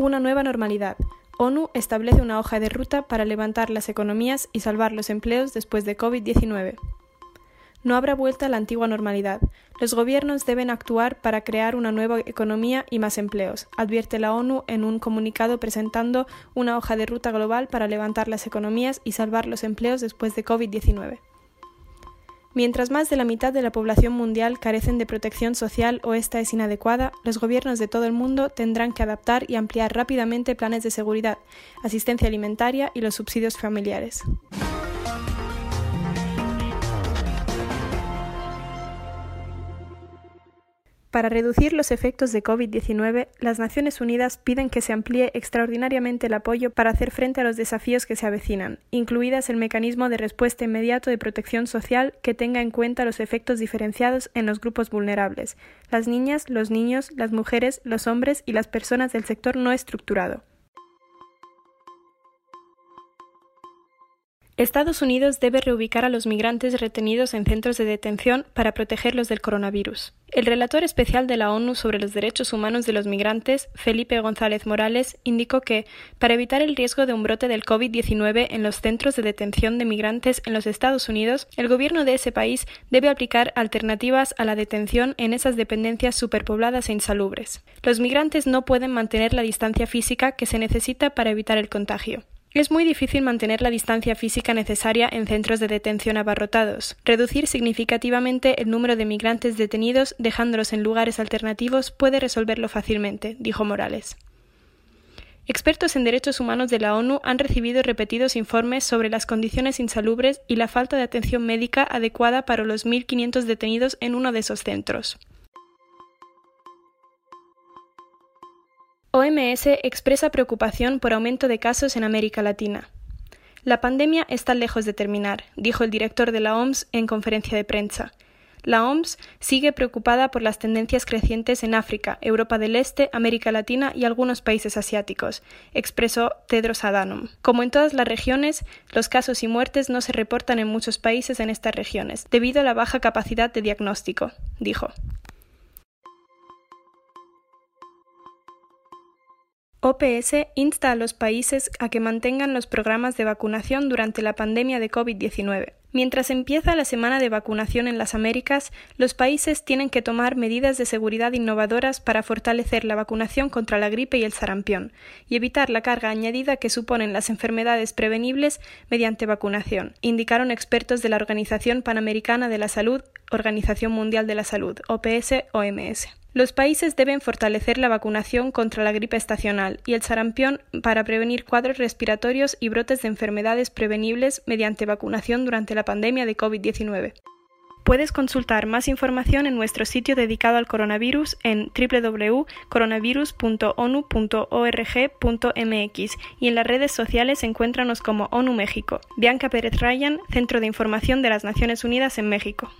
Una nueva normalidad. ONU establece una hoja de ruta para levantar las economías y salvar los empleos después de COVID-19. No habrá vuelta a la antigua normalidad. Los gobiernos deben actuar para crear una nueva economía y más empleos, advierte la ONU en un comunicado presentando una hoja de ruta global para levantar las economías y salvar los empleos después de COVID-19. Mientras más de la mitad de la población mundial carecen de protección social o esta es inadecuada, los gobiernos de todo el mundo tendrán que adaptar y ampliar rápidamente planes de seguridad, asistencia alimentaria y los subsidios familiares. Para reducir los efectos de COVID-19, las Naciones Unidas piden que se amplíe extraordinariamente el apoyo para hacer frente a los desafíos que se avecinan, incluidas el mecanismo de respuesta inmediato de protección social que tenga en cuenta los efectos diferenciados en los grupos vulnerables, las niñas, los niños, las mujeres, los hombres y las personas del sector no estructurado. Estados Unidos debe reubicar a los migrantes retenidos en centros de detención para protegerlos del coronavirus. El relator especial de la ONU sobre los derechos humanos de los migrantes, Felipe González Morales, indicó que, para evitar el riesgo de un brote del COVID-19 en los centros de detención de migrantes en los Estados Unidos, el gobierno de ese país debe aplicar alternativas a la detención en esas dependencias superpobladas e insalubres. Los migrantes no pueden mantener la distancia física que se necesita para evitar el contagio. Es muy difícil mantener la distancia física necesaria en centros de detención abarrotados. Reducir significativamente el número de migrantes detenidos dejándolos en lugares alternativos puede resolverlo fácilmente, dijo Morales. Expertos en derechos humanos de la ONU han recibido repetidos informes sobre las condiciones insalubres y la falta de atención médica adecuada para los 1.500 detenidos en uno de esos centros. OMS expresa preocupación por aumento de casos en América Latina. La pandemia está lejos de terminar, dijo el director de la OMS en conferencia de prensa. La OMS sigue preocupada por las tendencias crecientes en África, Europa del Este, América Latina y algunos países asiáticos, expresó Tedros Adhanom. Como en todas las regiones, los casos y muertes no se reportan en muchos países en estas regiones, debido a la baja capacidad de diagnóstico, dijo. OPS insta a los países a que mantengan los programas de vacunación durante la pandemia de COVID-19. Mientras empieza la semana de vacunación en las Américas, los países tienen que tomar medidas de seguridad innovadoras para fortalecer la vacunación contra la gripe y el sarampión, y evitar la carga añadida que suponen las enfermedades prevenibles mediante vacunación, indicaron expertos de la Organización Panamericana de la Salud, Organización Mundial de la Salud, OPS-OMS. Los países deben fortalecer la vacunación contra la gripe estacional y el sarampión para prevenir cuadros respiratorios y brotes de enfermedades prevenibles mediante vacunación durante la pandemia de COVID-19. Puedes consultar más información en nuestro sitio dedicado al coronavirus en www.coronavirus.onu.org.mx y en las redes sociales encuéntranos como ONU México. Bianca Pérez Ryan, Centro de Información de las Naciones Unidas en México.